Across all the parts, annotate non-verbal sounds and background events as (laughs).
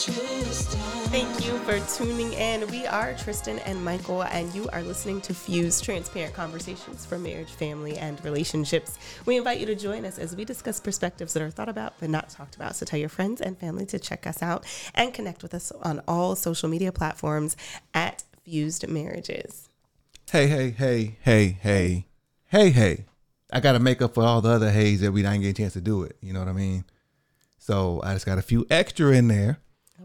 Thank you for tuning in. We are Tristan and Michael, and you are listening to Fuse Transparent Conversations for Marriage, Family, and Relationships. We invite you to join us as we discuss perspectives that are thought about but not talked about. So tell your friends and family to check us out and connect with us on all social media platforms at Fused Marriages. Hey, hey, hey, hey, hey, hey, hey. I got to make up for all the other hays that we didn't get a chance to do it. You know what I mean? So I just got a few extra in there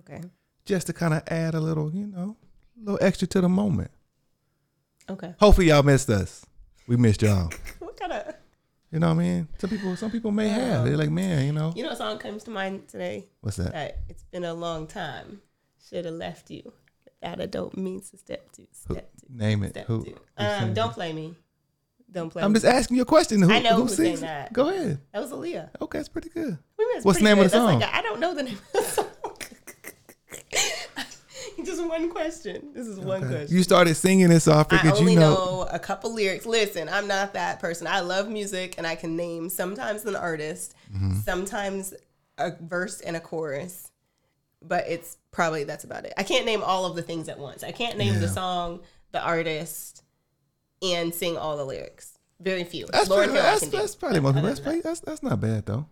Okay. just to kind of add a little, you know, a little extra to the moment. Okay. Hopefully y'all missed us. We missed y'all. (laughs) What kind of, You know what I mean? Some people, some people may have. They're like, man, you know, you know, what song comes to mind today? what's that? That it's been a long time. Should have left you. That a dope means to step to. Step to. Name it. Step Who? who Um, don't play me. Don't play me. I'm me. just asking you a question. Who, I know who who sings that. Go ahead. That was Aaliyah. Okay, it's pretty good. What's the name of the song? Like a- I don't know the name of the (laughs) song. Just one question. This is one Okay. question. You started singing I I only you know. know. a couple lyrics. Listen, I'm not that person. I love music and I can name sometimes an artist, Mm-hmm. sometimes a verse and a chorus, but it's probably that's about it. I can't name all of the things at once. I can't name the song, the artist, and sing all the lyrics. Very few. That's, Lauryn pretty, Hill that's, that's probably most. That's, that's that's not bad though.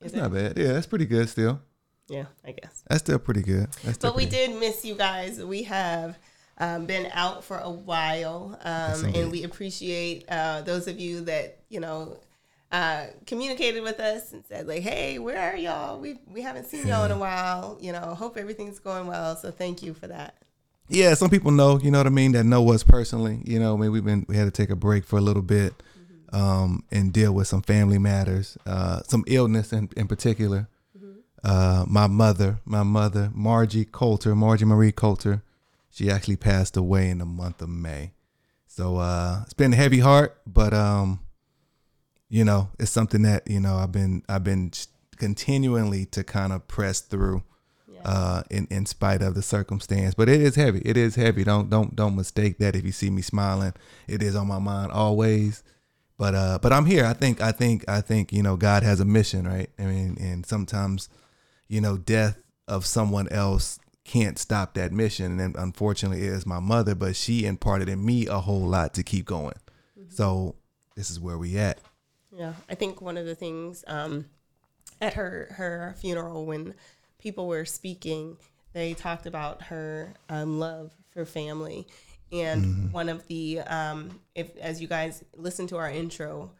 Is That's it? not bad. Yeah, that's pretty good still. Yeah, I guess. That's still pretty good. That's still But we did miss you guys. We have um, been out for a while, um, and we appreciate uh, those of you that you know uh, communicated with us and said like, "Hey, where are y'all? We we haven't seen y'all in a while. You know, hope everything's going well. So thank you for that." Yeah, some people know, you know what I mean, that know us personally. You know, I mean, we've been we had to take a break for a little bit um, and deal with some family matters, uh, some illness in, in particular. Uh, my mother, my mother, Margie Coulter, Margie Marie Coulter, she actually passed away in the month of May. So uh, it's been a heavy heart, but um, you know, it's something that you know I've been I've been continually to kind of press through uh, in in spite of the circumstance. But it is heavy. It is heavy. Don't don't don't mistake that. If you see me smiling, it is on my mind always. But uh, but I'm here. I think I think I think you know God has a mission, right? I mean, and sometimes, you know, death of someone else can't stop that mission. And unfortunately, it is my mother, but she imparted in me a whole lot to keep going. So this is where we at. Yeah, I think one of the things um, at her her funeral when people were speaking, they talked about her um, love for family, and one of the um, if as you guys listen to our intro,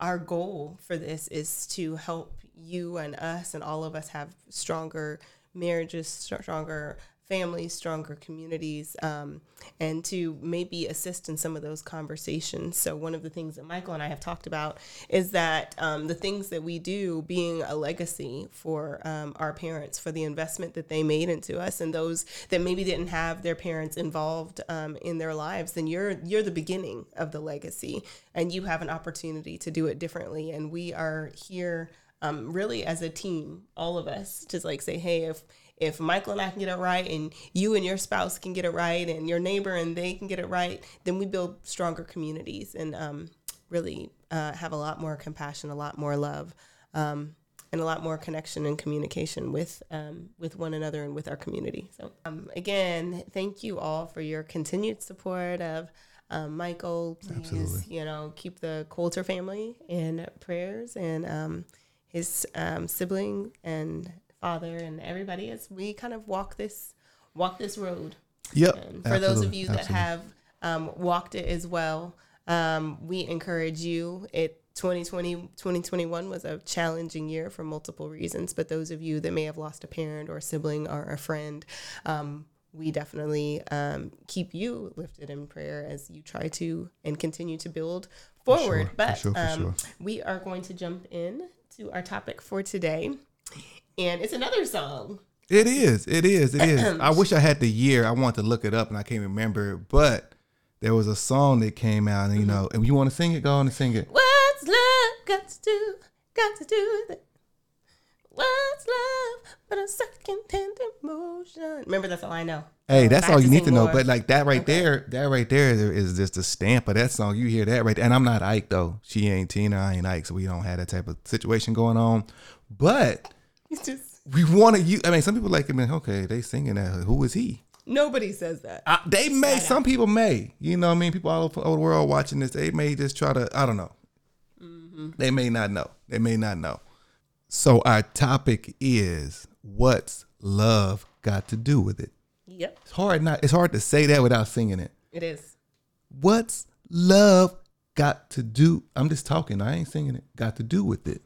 our goal for this is to help you and us and all of us have stronger marriages, stronger families, stronger communities, um, and to maybe assist in some of those conversations. So, one of the things that Michael and I have talked about is that um, the things that we do being a legacy for um, our parents, for the investment that they made into us, and those that maybe didn't have their parents involved um, in their lives, then you're you're the beginning of the legacy, and you have an opportunity to do it differently. And we are here um, really as a team, all of us, to like say, hey, if if Michael and I can get it right, and you and your spouse can get it right, and your neighbor and they can get it right, then we build stronger communities and um, really uh, have a lot more compassion, a lot more love, um, and a lot more connection and communication with um, with one another and with our community. So um, again, thank you all for your continued support of. Um, Michael, please, Absolutely. you know, keep the Coulter family in prayers and um, his um, sibling and father and everybody as we kind of walk this walk this road. Yep. And for those of you that absolutely. have um, walked it as well, um, we encourage you. It 2020 2021 was a challenging year for multiple reasons, but those of you that may have lost a parent or a sibling or a friend, um, we definitely um, keep you lifted in prayer as you try to and continue to build forward. sure, for but sure, for um, sure. we are going to jump in to our topic for today, and it's another song. It is. It is. It is. (clears throat) I wish I had the year. I want to look it up and I can't remember it, but there was a song that came out and you mm-hmm. know, and you want to sing it, go on and sing it. What's love got to do? Got to do with it. What's love but a second hand emotion? Remember, that's all I know. Hey, that's if all you need to know. more- But like that right Okay. there, that right there is just a stamp of that song. You hear that right there. And I'm not Ike though. She ain't Tina, I ain't Ike, so we don't have that type of situation going on. But (laughs) just we want to use. I mean, some people like, I mean, okay, they singing that. Who is he? Nobody says that. I, they may. Some people may. You know, what I mean, people all over the world watching this, they may just try to. I don't know. Mm-hmm. They may not know. They may not know. So our topic is what's love got to do with it? Yep. It's hard not. It's hard to say that without singing it. It is. What's love got to do? I'm just talking. I ain't singing it. Got to do with it.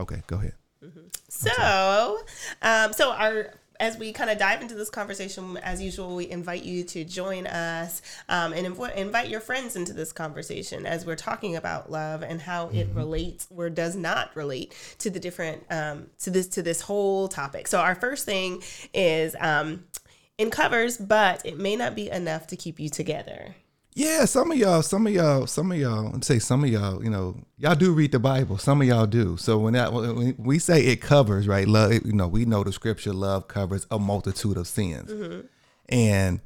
Okay, go ahead. Mm-hmm. So, um, so our as we kind of dive into this conversation, as usual, we invite you to join us um, and inv- invite your friends into this conversation as we're talking about love and how it mm-hmm. relates or does not relate to the different um, to this to this whole topic. So our first thing is um, in covers, but it may not be enough to keep you together. Yeah, some of y'all, some of y'all, some of y'all, I'd say some of y'all, you know, y'all do read the Bible. Some of y'all do. So when that when we say it covers, right? Love, you know, we know the scripture love covers a multitude of sins. Mm-hmm. And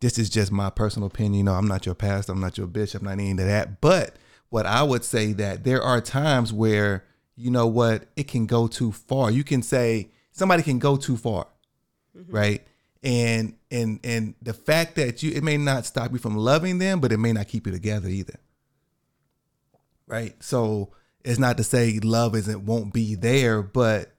this is just my personal opinion. You know, I'm not your pastor, I'm not your bishop, I'm not any of that. But what I would say that there are times where, you know what, it can go too far. You can say somebody can go too far, mm-hmm. right? And and and the fact that you it may not stop you from loving them but it may not keep you together either. Right? So it's not to say love isn't won't be there but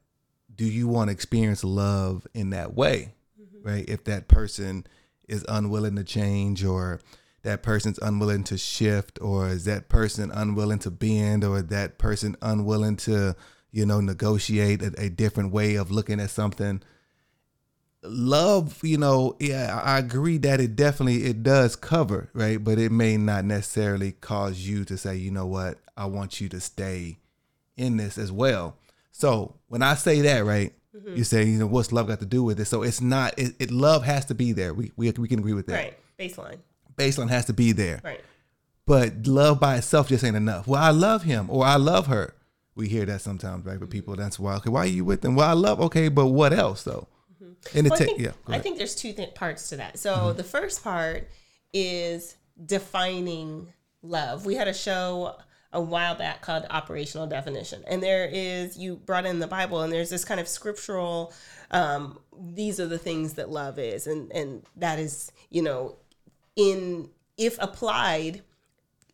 do you want to experience love in that way? Mm-hmm. right? If that person is unwilling to change or that person's unwilling to shift or is that person unwilling to bend or that person unwilling to you know negotiate a, a different way of looking at something love you know yeah i agree that it definitely it does cover right? But it may not necessarily cause you to say you know what? I want you to stay in this as well. So when i say that right mm-hmm. you say you know what's love got to do with it? So it's not it, it love has to be there. We, we we can agree with that. Right. Baseline. Baseline has to be there. Right. But love by itself just ain't enough. Well i love him or i love her. We hear that sometimes right with people. That's why okay why are you with them? Well i love okay but what else though and well, I, think, yeah, I think there's two th- parts to that. So mm-hmm. the first part is defining love. We had a show a while back called Operational Definition, and there is you brought in the Bible, and there's this kind of scriptural. Um, these are the things that love is, and and that is you know, in if applied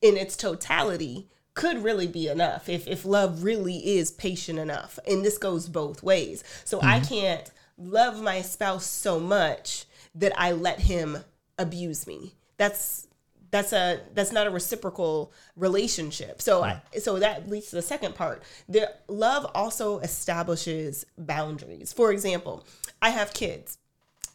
in its totality could really be enough if if love really is patient enough and this goes both ways so mm-hmm. i can't love my spouse so much that I let him abuse me. That's that's a that's not a reciprocal relationship. So I, so that leads to the second part. The love also establishes boundaries. For example, I have kids.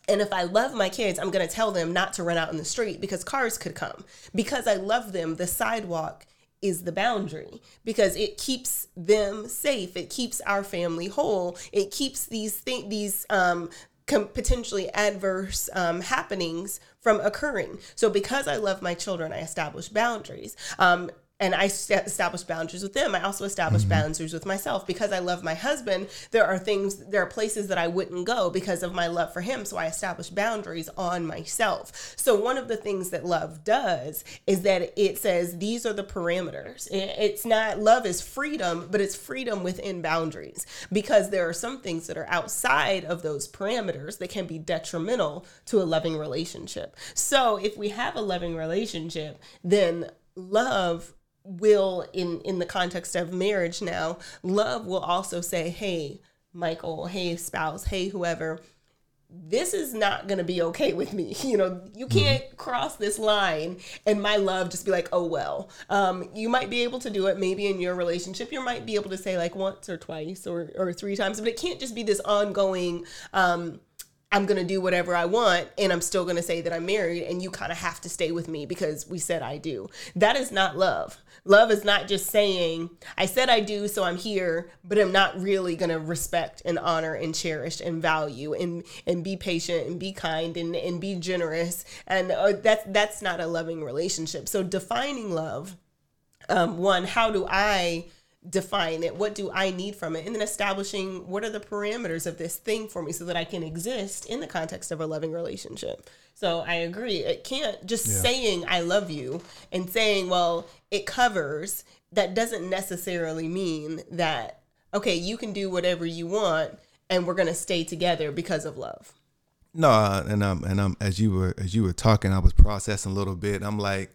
And if I love my kids, I'm going to tell them not to run out in the street because cars could come. Because I love them, the sidewalk is the boundary because it keeps them safe. It keeps our family whole. It keeps these th- these um, com- potentially adverse um, happenings from occurring. So because I love my children, I establish boundaries. Um, and I establish boundaries with them. I also establish mm-hmm. boundaries with myself because I love my husband. There are things, there are places that I wouldn't go because of my love for him. So I establish boundaries on myself. So one of the things that love does is that it says these are the parameters. It's not love is freedom, but it's freedom within boundaries because there are some things that are outside of those parameters that can be detrimental to a loving relationship. So if we have a loving relationship, then love will in in the context of marriage now love will also say hey michael hey spouse hey whoever this is not going to be okay with me (laughs) you know you mm-hmm. can't mm-hmm. cross this line and my love just be like oh well um, you might be able to do it maybe in your relationship you might be able to say like once or twice or, or three times but it can't just be this ongoing um, I'm going to do whatever I want and I'm still going to say that I'm married and you kind of have to stay with me because we said I do. That is not love. Love is not just saying, I said I do, so I'm here, but I'm not really going to respect and honor and cherish and value and, and be patient and be kind and, and be generous. And uh, that's, that's not a loving relationship. So defining love, um, one, how do I define it what do i need from it and then establishing what are the parameters of this thing for me so that i can exist in the context of a loving relationship so i agree it can't just yeah. saying i love you and saying well it covers that doesn't necessarily mean that okay you can do whatever you want and we're going to stay together because of love. No, and um, and um, as you were as you were talking, I was processing a little bit. I'm like,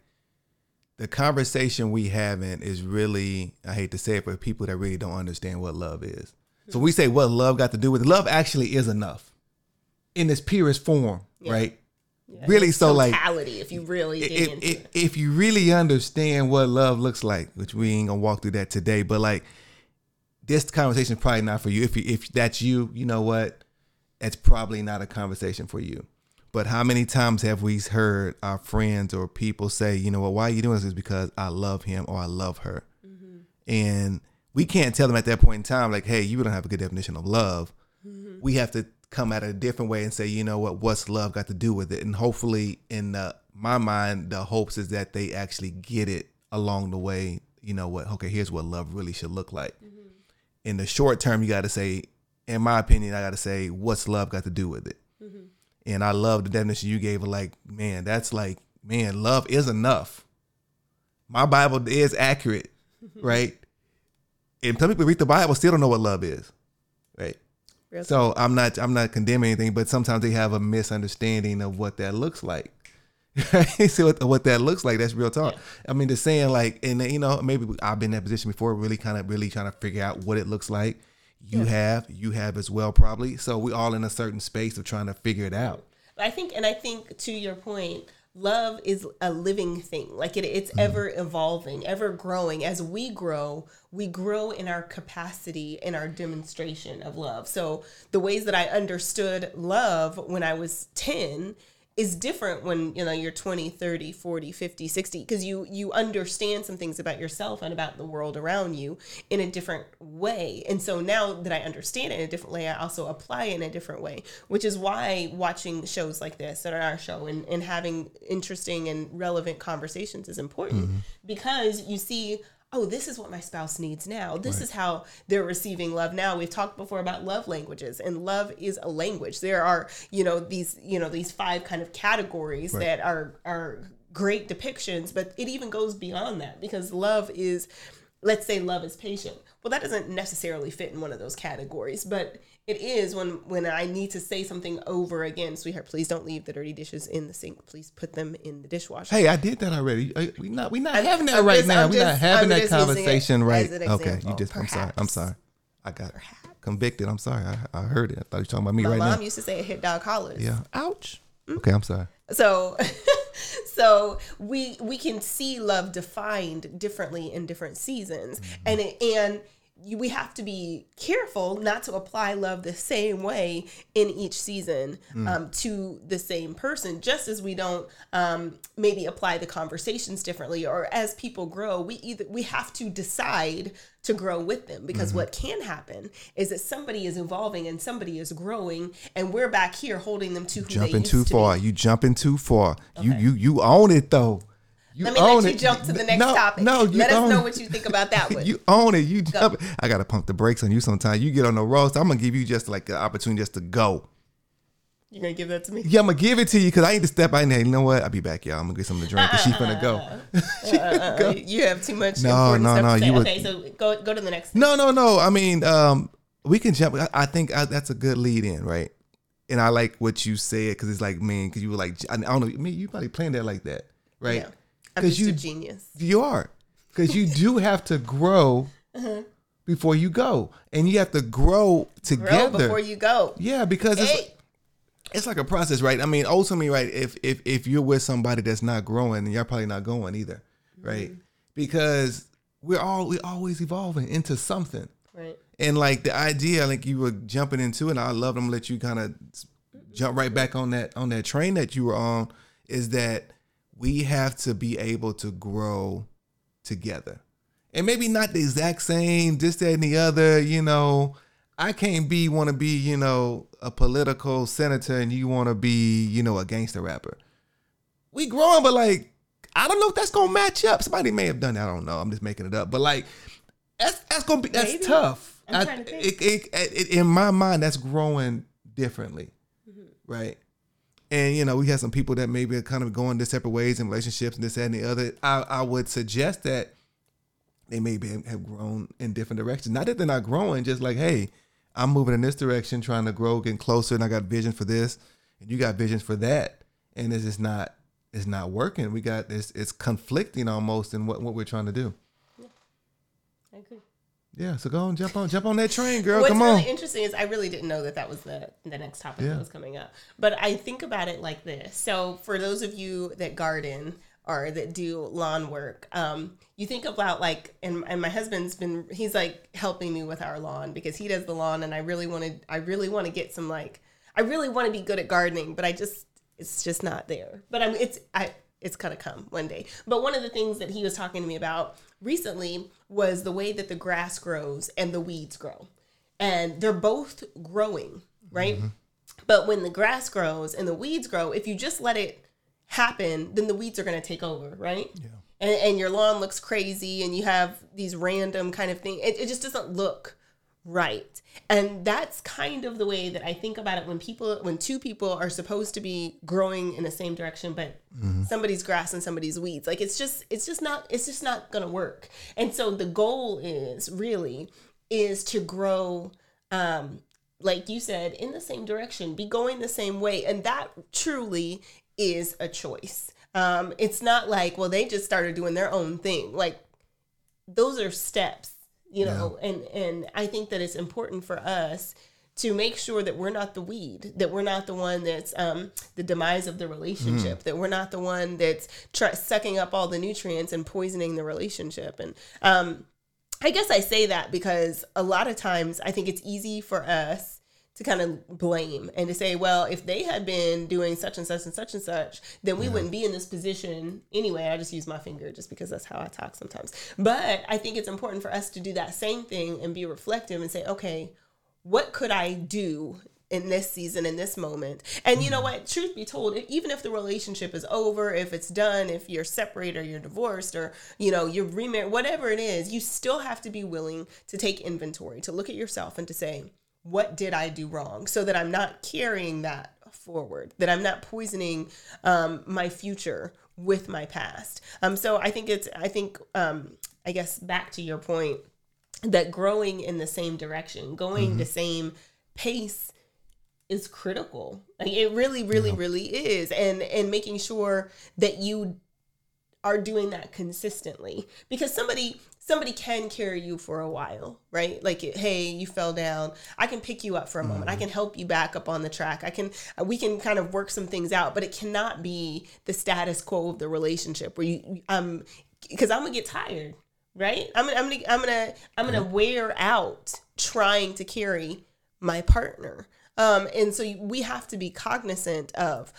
the conversation we having is really, I hate to say it, for people that really don't understand what love is. So we say what love got to do with it. Love actually is enough in its purest form, right? Yeah, Really, so, like, if you really if, if, if you really understand what love looks like, which we ain't gonna walk through that today, but like this conversation is probably not for you. If you, if that's you, you know what, it's probably not a conversation for you. But how many times have we heard our friends or people say, you know what, why are you doing this? Is because I love him or I love her, Mm-hmm. and we can't tell them at that point in time, like, hey, you don't have a good definition of love. Mm-hmm. We have to come at it a different way and say, you know what, what's love got to do with it? And hopefully, in the, my mind, the hopes is that they actually get it along the way. You know what? Okay, here's what love really should look like. Mm-hmm. In the short term, you got to say, in my opinion, I got to say, what's love got to do with it? Mm-hmm. And I love the definition you gave of like, man, that's like, man, love is enough. My Bible is accurate, (laughs) right? And some people read the Bible still don't know what love is, right? Real So I'm not I'm not condemning anything, but sometimes they have a misunderstanding of what that looks like. (laughs) So what, what that looks like, that's real talk. I mean, the saying like, and you know, maybe I've been in that position before, really kind of really trying to figure out what it looks like. You have, you have as well, probably. So we all in a certain space of trying to figure it out. I think, and I think to your point, love is a living thing. Like it, it's mm-hmm. ever evolving, ever growing. As we grow, we grow in our capacity, in our demonstration of love. So the ways that I understood love when I was 10 is different when you know you're 20 30 40 50 60 because you you understand some things about yourself and about the world around you in a different way. And so now that i understand it in a different way i also apply it in a different way which is why watching shows like this that are our show and, and having interesting and relevant conversations is important. Mm-hmm. Because you see oh, this is what my spouse needs now. This is how they're receiving love now. We've talked before about love languages, and love is a language. There are, you know, these, you know, these five kind of categories that are are great depictions, but it even goes beyond that because love is let's say love is patient. Well, that doesn't necessarily fit in one of those categories, but it is when when I need to say something over again, sweetheart, please don't leave the dirty dishes in the sink. Please put them in the dishwasher. Hey, I did that already. Uh, We not we not I'm- having that I'm right just- now. I'm We're not having that it conversation right. Okay, you just I'm sorry. I'm sorry. I got convicted. I'm sorry. I, I heard it. I thought you were talking about me My right now. My mom used to say a hit dog hollers. Yeah. Ouch. Mm. Okay, I'm sorry. So (laughs) so we we can see love defined differently in different seasons. And it, and you, we have to be careful not to apply love the same way in each season um, to the same person, just as we don't um, maybe apply the conversations differently. Or as people grow, we either we have to decide to grow with them because what can happen is that somebody is evolving and somebody is growing, and we're back here holding them to who they Jumping too to far. Be. You jumping too far. You you you own it though. You Let me own let you it. jump to the next no, topic. No, you let us know it. what you think about that (laughs) one. you own it. You jump. It. I gotta pump the brakes on you sometimes. You get on the road. So I'm gonna give you just like an opportunity just to go. You're gonna give that to me. Yeah, I'm gonna give it to you because I need to step out in there. You know what? I'll be back, y'all. I'm gonna get something to drink. Cause she finna go. (laughs) she finna go. Uh, you have too much. No, no, no, you okay, so go go to the next. No, no, no. I mean, um, we can jump. I, I think I, that's a good lead in, right? And I like what you said because it's like, man, because you were like, I don't know, me, you probably planned that like that, right? Yeah. Because you a genius. you are because you do have to grow before you go, and you have to grow Grow together. before you go. yeah, because it's Hey, it's like a process, right? I mean, ultimately, right? If if if you're with somebody that's not growing, then you're probably not going either, mm-hmm. right? Because we're all we're always evolving into something. right. And like the idea, like you were jumping into, and I love them. Let you kind of jump right back on that on that train that you were on. Is that we have to be able to grow together, and maybe not the exact same, this, that, and the other. You know, I can't be want to be you know a political senator, and you want to be you know a gangster rapper. We growing, but like I don't know if that's gonna match up. Somebody may have done that. I don't know. I'm just making it up, but like that's that's gonna be that's Maybe. tough. I'm I- to think. it, it, it, in my mind, that's growing differently, Mm-hmm. right? And you know, we have some people that maybe are kind of going their separate ways in relationships and this that, and the other. I, I would suggest that they maybe have grown in different directions. Not that they're not growing, just like, hey, I'm moving in this direction, trying to grow, getting closer, and I got vision for this, and you got visions for that, and it's just not it's not working. We got this it's conflicting almost in what, what we're trying to do. Yeah. I agree. Yeah, so go on, jump on, jump on that train, girl. What's Come really on. interesting is I really didn't know that that was the the next topic Yeah. that was coming up. But I think about it like this. So for those of you that garden or that do lawn work, um, you think about like, and, and my husband's been he's like helping me with our lawn because he does the lawn, and I really wanted I really want to get some like I really want to be good at gardening, but I just it's just not there. But I'm it's I it's gonna come one day. But one of the things that he was talking to me about recently was the way that the grass grows and the weeds grow. And they're both growing, right? Mm-hmm. But when the grass grows and the weeds grow, if you just let it happen, then the weeds are gonna take over, right? Yeah. and, and your lawn looks crazy and you have these random kind of things. it, it just doesn't look right. And that's kind of the way that i think about it when people when two people are supposed to be growing in the same direction but somebody's grass and somebody's weeds. Like it's just it's just not it's just not gonna work. And so the goal is really is to grow um like you said in the same direction be going the same way. And that truly is a choice. Um it's not like well they just started doing their own thing. Like those are steps you know and and i think that it's important for us to make sure that we're not the weed that we're not the one that's um, the demise of the relationship that we're not the one that's try- sucking up all the nutrients and poisoning the relationship. And um, i guess i say that because a lot of times i think it's easy for us to kind of blame and to say, well, if they had been doing such and such and such and such, then we wouldn't be in this position anyway. I just use my finger just because that's how I talk sometimes. But I think it's important for us to do that same thing and be reflective and say, okay, what could I do in this season, in this moment? And you know mm-hmm. what? Truth be told, even if the relationship is over, if it's done, if you're separated or you're divorced or, you know, you're remarried, whatever it is, you still have to be willing to take inventory, to look at yourself and to say, what did I do wrong? So that I'm not carrying that forward, that I'm not poisoning um, my future with my past. Um, so I think it's, I think, um, I guess back to your point, that growing in the same direction, going the same pace is critical. Like it really, really, really is. And and making sure that you are doing that consistently. Because somebody somebody can carry you for a while, right? Like hey, you fell down. I can pick you up for a moment. I can help you back up on the track. I can we can kind of work some things out, but it cannot be the status quo of the relationship where you um because I'm gonna get tired right? I'm gonna, I'm gonna, I'm gonna, I'm gonna wear out trying to carry my partner. Um, and so we have to be cognizant of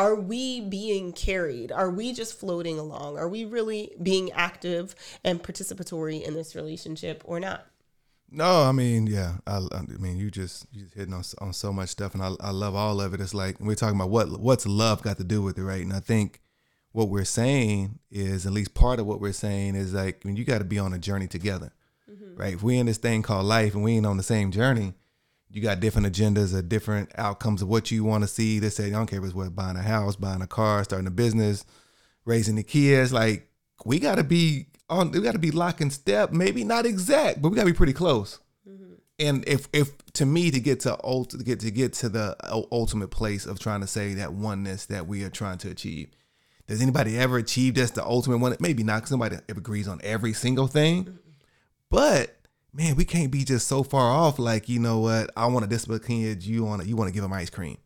are we being carried? Are we just floating along? Are we really being active and participatory in this relationship or not? No, I mean, yeah, I, I mean, you just you just hitting on on so much stuff, and I, I love all of it. It's like we're talking about what what's love got to do with it, right? And I think what we're saying is, at least part of what we're saying is like, I mean, you got to be on a journey together, mm-hmm. right? If we in this thing called life and we ain't on the same journey, you got different agendas or different outcomes of what you want to see. They say, I don't care if it's what buying a house, buying a car, starting a business, raising the kids. Like we got to be on. We got to be lock and step. Maybe not exact, but we got to be pretty close. Mm-hmm. And if if to me to get to ult to get to get to the ultimate place of trying to say that oneness that we are trying to achieve. Does anybody ever achieve that's the ultimate one? Maybe not, because nobody ever agrees on every single thing. But man, we can't be just so far off. Like, you know what? I want to discipline kids. You want to you want to give them ice cream.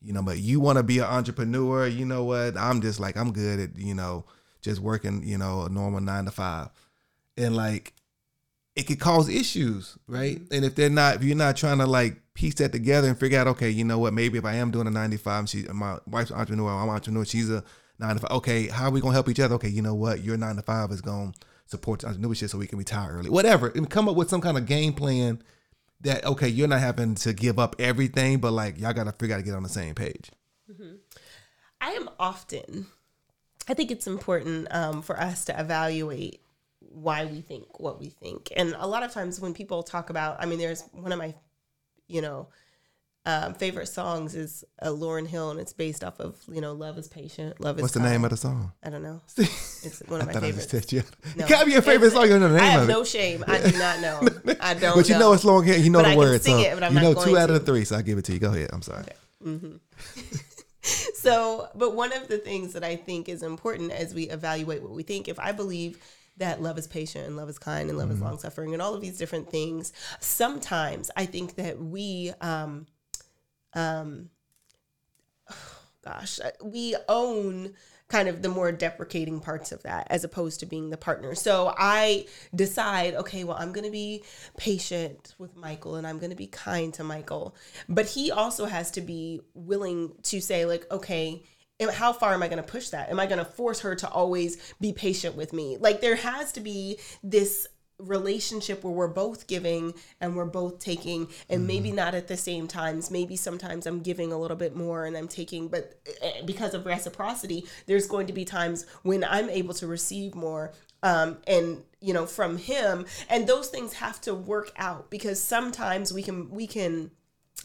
You know, but you want to be an entrepreneur. You know what? I'm just like I'm good at you know just working. You know, a normal nine to five, and like it could cause issues, right? Mm-hmm. And if they're not, if you're not trying to like piece that together and figure out, okay, you know what? Maybe if I am doing a 95, she my wife's an entrepreneur, I'm an entrepreneur, she's a nine to five. Okay, how are we gonna help each other? Okay, you know what? Your nine to five is gonna support the entrepreneurship so we can retire early. Whatever. And come up with some kind of game plan that okay, you're not having to give up everything, but like y'all gotta figure out to get on the same page. I am often, I think it's important um, for us to evaluate why we think what we think. And a lot of times when people talk about, I mean, there's one of my, you know, um, favorite songs is uh, Lauryn Hill, and it's based off of you know "Love Is Patient." Love is. What's the name of the song? I don't know. (laughs) It's one of my I thought I just favorites. you. No. Can't be your favorite It's- song. You know the I name have of it. no shame. I do not (laughs) know. I don't. but you know it's long hair. You know But the I can words. sing so it, but I'm you know two out of the three. So I give it to you. Go ahead. I'm sorry. (laughs) So, but one of the things that I think is important as we evaluate what we think, if I believe that love is patient and love is kind and love is long suffering and all of these different things, sometimes I think that we, um, um, gosh, we own kind of the more deprecating parts of that as opposed to being the partner. So I decide, okay, well, I'm going to be patient with Michael and I'm going to be kind to Michael. But he also has to be willing to say, like, okay, how far am I going to push that? Am I going to force her to always be patient with me? Like, there has to be this relationship where we're both giving and we're both taking and maybe not at the same times. Maybe sometimes i'm giving a little bit more and i'm taking but eh, because of reciprocity there's going to be times when i'm able to receive more um, and you know from him. And those things have to work out because sometimes we can we can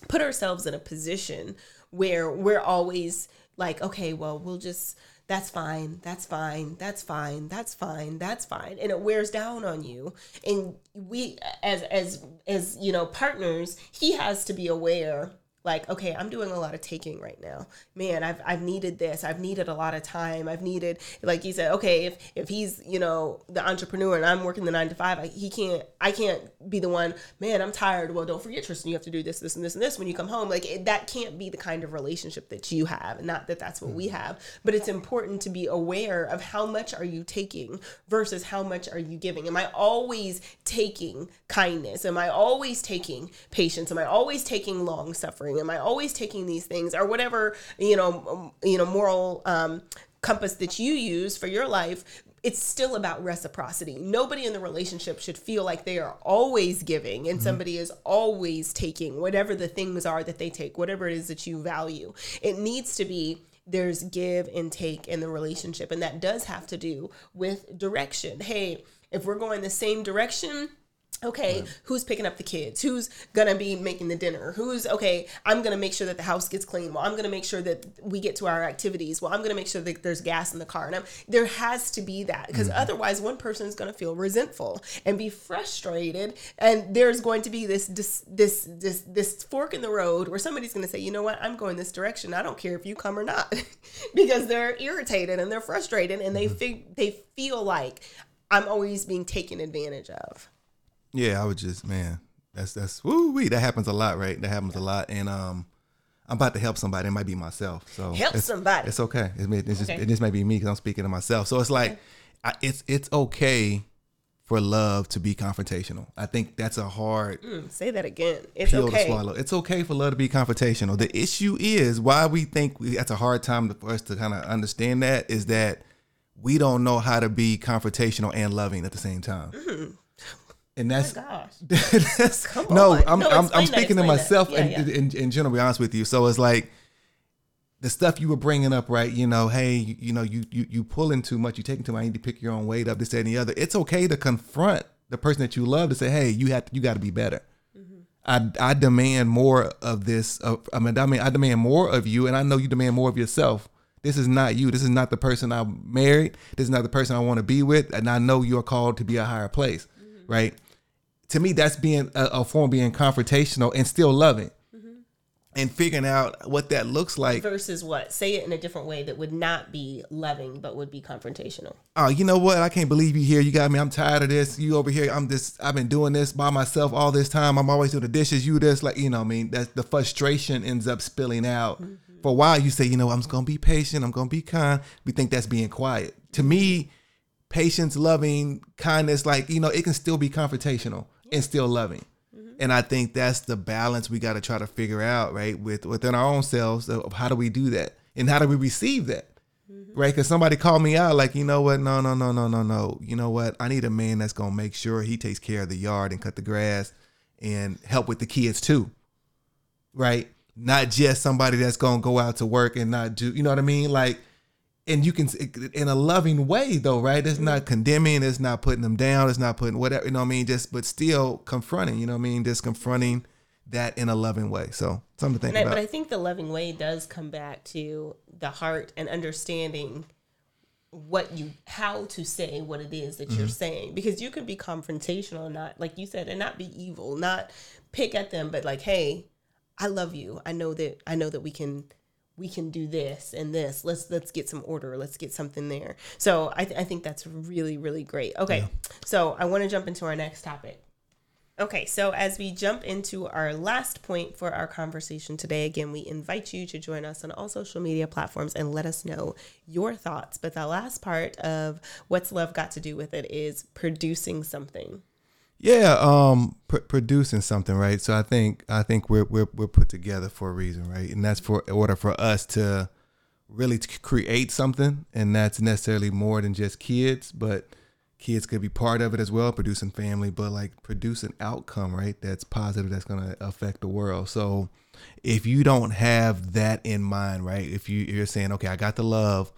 put ourselves in a position where we're always like, okay, well, we'll just, that's fine, that's fine, that's fine, that's fine, that's fine. And it wears down on you. And we, as, as, as, you know, partners, he has to be aware like okay i'm doing a lot of taking right now. Man i've, I've needed this. I've needed a lot of time. I've needed like you said okay if if he's you know the entrepreneur and i'm working the nine to five I, he can't i can't be the one man i'm tired. Well don't forget tristan you have to do this this and this and this when you come home. Like it, that can't be the kind of relationship that you have not that that's what we mm-hmm. have but it's important to be aware of how much are you taking versus how much are you giving? Am i always taking kindness? Am i always taking patience? Am i always taking long suffering am i always taking these things or whatever you know you know moral um, compass that you use for your life it's still about reciprocity. Nobody in the relationship should feel like they are always giving and somebody is always taking whatever the things are that they take whatever it is that you value. It needs to be there's give and take in the relationship and that does have to do with direction. Hey if we're going the same direction okay who's picking up the kids? Who's gonna be making the dinner? Who's okay i'm gonna make sure that the house gets clean. Well i'm gonna make sure that we get to our activities. Well i'm gonna make sure that there's gas in the car. And I'm, there has to be that because mm-hmm. otherwise one person is gonna feel resentful and be frustrated. And there's going to be this this this this, this fork in the road where somebody's gonna say you know what? I'm going this direction. I don't care if you come or not. (laughs) Because they're irritated and they're frustrated and they mm-hmm. fig- they feel like i'm always being taken advantage of Yeah, I would just man, that's that's woo wee. That happens a lot, right? That happens a lot, and um, I'm about to help somebody. It might be myself. So Help it's, somebody. It's okay. It, may, it's just Okay. it just might be me because I'm speaking to myself. So it's like, I, it's it's okay for love to be confrontational. I think that's a hard Mm, say that again. It's pill to okay. swallow. It's okay for love to be confrontational. The issue is why we think we, that's a hard time for us to kind of understand that is that we don't know how to be confrontational and loving at the same time. And that's Mm-hmm. Gosh. (laughs) that's Come no, on. I'm No, I'm, I'm that, speaking to myself Yeah, and yeah. In, in general. Be honest with you. So it's like the stuff you were bringing up, right? You know, hey, you, you know, you you you pulling too much, you taking too much. I need to pick your own weight up. This that, and the other. It's okay to confront the person that you love to say, hey, you have you got to be better. I, I demand more of this. Of, I mean, I mean, I demand more of you, and I know you demand more of yourself. This is not you. This is not the person I'm married. This is not the person I want to be with, and I know you're called to be a higher place, right? To me, that's being a, a form of being confrontational and still loving, mm-hmm. and figuring out what that looks like. Versus what? Say it in a different way that would not be loving, but would be confrontational. oh, you know what? I can't believe you here. You got me. I'm tired of this. You over here. I'm just. I've been doing this by myself all this time. I'm always doing the dishes. You this, like you know. what I mean, that's the frustration ends up spilling out. Mm-hmm. For a while, you say, you know, I'm just gonna be patient. I'm gonna be kind. We think that's being quiet. To me, patience, loving, kindness, like you know, it can still be confrontational and still loving. Mm-hmm. And I think that's the balance we got to try to figure out, right? With within our own selves of how do we do that and how do we receive that, mm-hmm. right? Because somebody called me out, like, you know what? No, no, no, no, no, no. You know what? I need a man that's gonna make sure he takes care of the yard and cut the grass and help with the kids too, right? Not just somebody that's gonna go out to work and not do, you know what I mean? Like, and you can in a loving way though, right? It's not condemning, it's not putting them down, it's not putting whatever, you know what I mean? Just but still confronting, you know what I mean? Just confronting that in a loving way. So something to think I, about. But I think the loving way does come back to the heart and understanding what you how to say what it is that mm-hmm. you're saying because you can be confrontational not like you said and not be evil not pick at them but like hey i love you i know that i know that we can we can do this and this let's let's get some order let's get something there so i, th- I think that's really really great okay yeah. so i want to jump into our next topic Okay, so as we jump into our last point for our conversation today, again, we invite you to join us on all social media platforms and let us know your thoughts. But the last part of what's love got to do with it is producing something. Yeah, um, pr- producing something, right? So I think I think we're we're we're put together for a reason, right? And that's for in order for us to really create something, and that's necessarily more than just kids, but kids could be part of it as well, producing family, but like produce an outcome, right? That's positive, that's to affect the world. So if you don't have that in mind, right? If you, you're saying, okay, I got the love,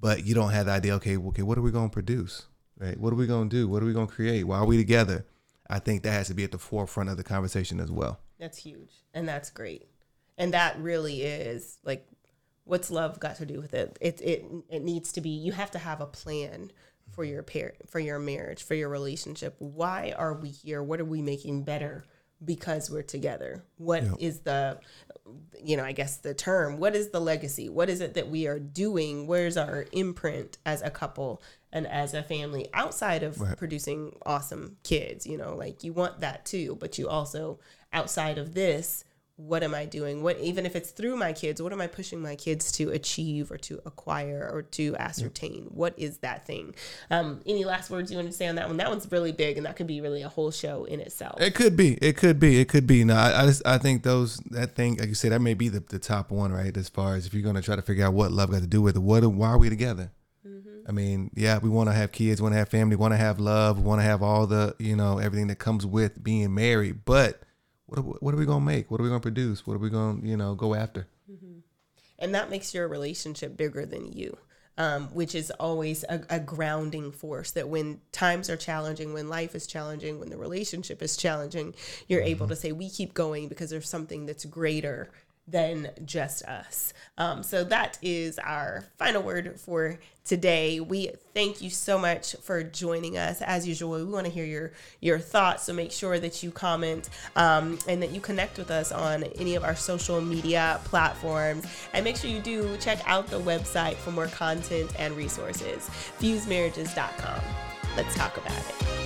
but you don't have the idea, okay, okay, what are we to produce? Right? What are we going to do? What are we going to create? Why are we together? I think that has to be at the forefront of the conversation as well. That's huge. And that's great. And that really is like what's love got to do with it? It it it needs to be you have to have a plan for your pair for your marriage for your relationship why are we here what are we making better because we're together What yep. is the you know i guess the term what is the legacy what is it that we are doing where's our imprint as a couple and as a family outside of right. producing awesome kids you know like you want that too but you also outside of this what am I doing? What even if it's through my kids, what am I pushing my kids to achieve or to acquire or to ascertain? What is that thing? Um, any last words you want to say on that one? That one's really big, and that could be really a whole show in itself. It could be. It could be. It could be. No, I, I just I think those that thing, like you said, that may be the, the top one, right? As far as if you're gonna try to figure out what love got to do with it, what why are we together? I mean, yeah, we want to have kids, want to have family, want to have love, want to have all the you know everything that comes with being married, but what are, what are we gonna make? What are we gonna produce? What are we gonna you know go after? Mm-hmm. And that makes your relationship bigger than you. Um, which is always a, a, grounding force that when times are challenging, when life is challenging, when the relationship is challenging, you're mm-hmm. able to say, We keep going because there's something that's greater than just us. Um, so that is our final word for today. We thank you so much for joining us. As usual, we want to hear your your thoughts. So make sure that you comment um, and that you connect with us on any of our social media platforms. And make sure you do check out the website for more content and resources. FuseMarriages.com. Let's talk about it.